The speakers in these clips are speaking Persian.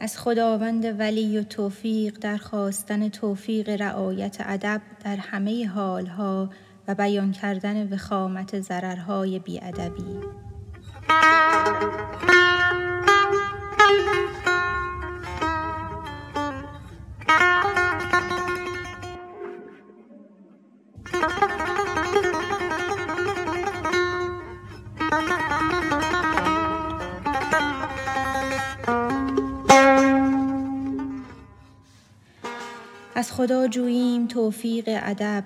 از خداوند ولی و توفیق در خواستن توفیق رعایت ادب در همه حالها و بیان کردن وخامت ضررهای بیادبی. از خدا جوییم توفیق ادب.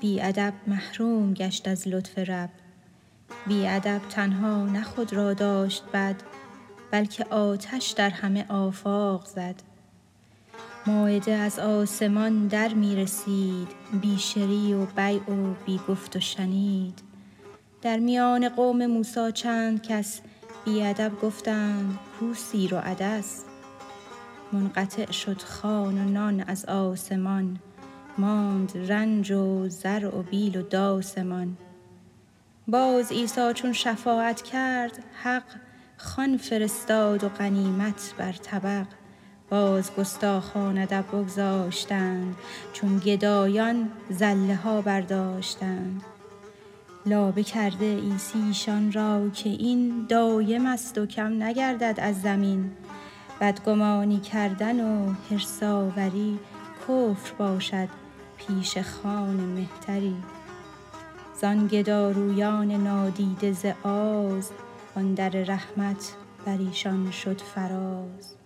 بی ادب محروم گشت از لطف رب. بی ادب تنها نه خود را داشت بد بلکه آتش در همه آفاق زد. مایده از آسمان در می رسید بی شری و بیع و بی گفت و شنید. در میان قوم موسی چند کس بی ادب گفتند کو سیر و منقطع شد خوان و نان از آسمان ماند رنج و زرع و بیل و داسمان. باز عیسی چون شفاعت کرد حق خوان فرستاد و غنیمت بر طبق. باز گستاخان ادب بگذاشتند چون گدایان زله ها برداشتند. لابه کرده عیسی ایشان را که این دایم است و کم نگردد از زمین. بدگمانی کردن و حرص آوری کفر باشد پیش خان مهتری. زان گدارویان نادیده ز آز آن در رحمت بر ایشان شد فراز.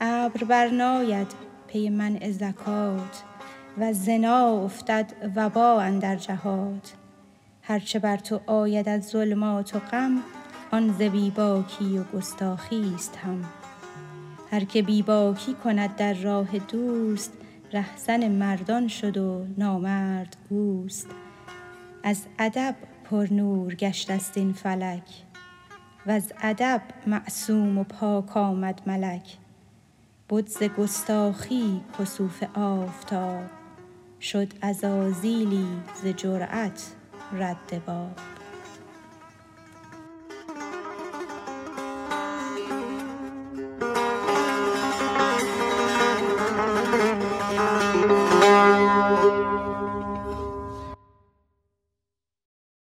ابر برناید پی منع زکات وز زنا افتد وبا اندر جهات. هر چه بر تو آید از ظلمات و غم آن ز بی باکی و گستاخی است هم. هر که بی باکی کند در راه دوست رهزن مردان شد و نامرد اوست. از ادب پرنور گشته است این فلک وز ادب معصوم و پاک آمد ملک. بد ز گستاخی کسوف آفتاب شد عزازیلی ز جرات رد باب.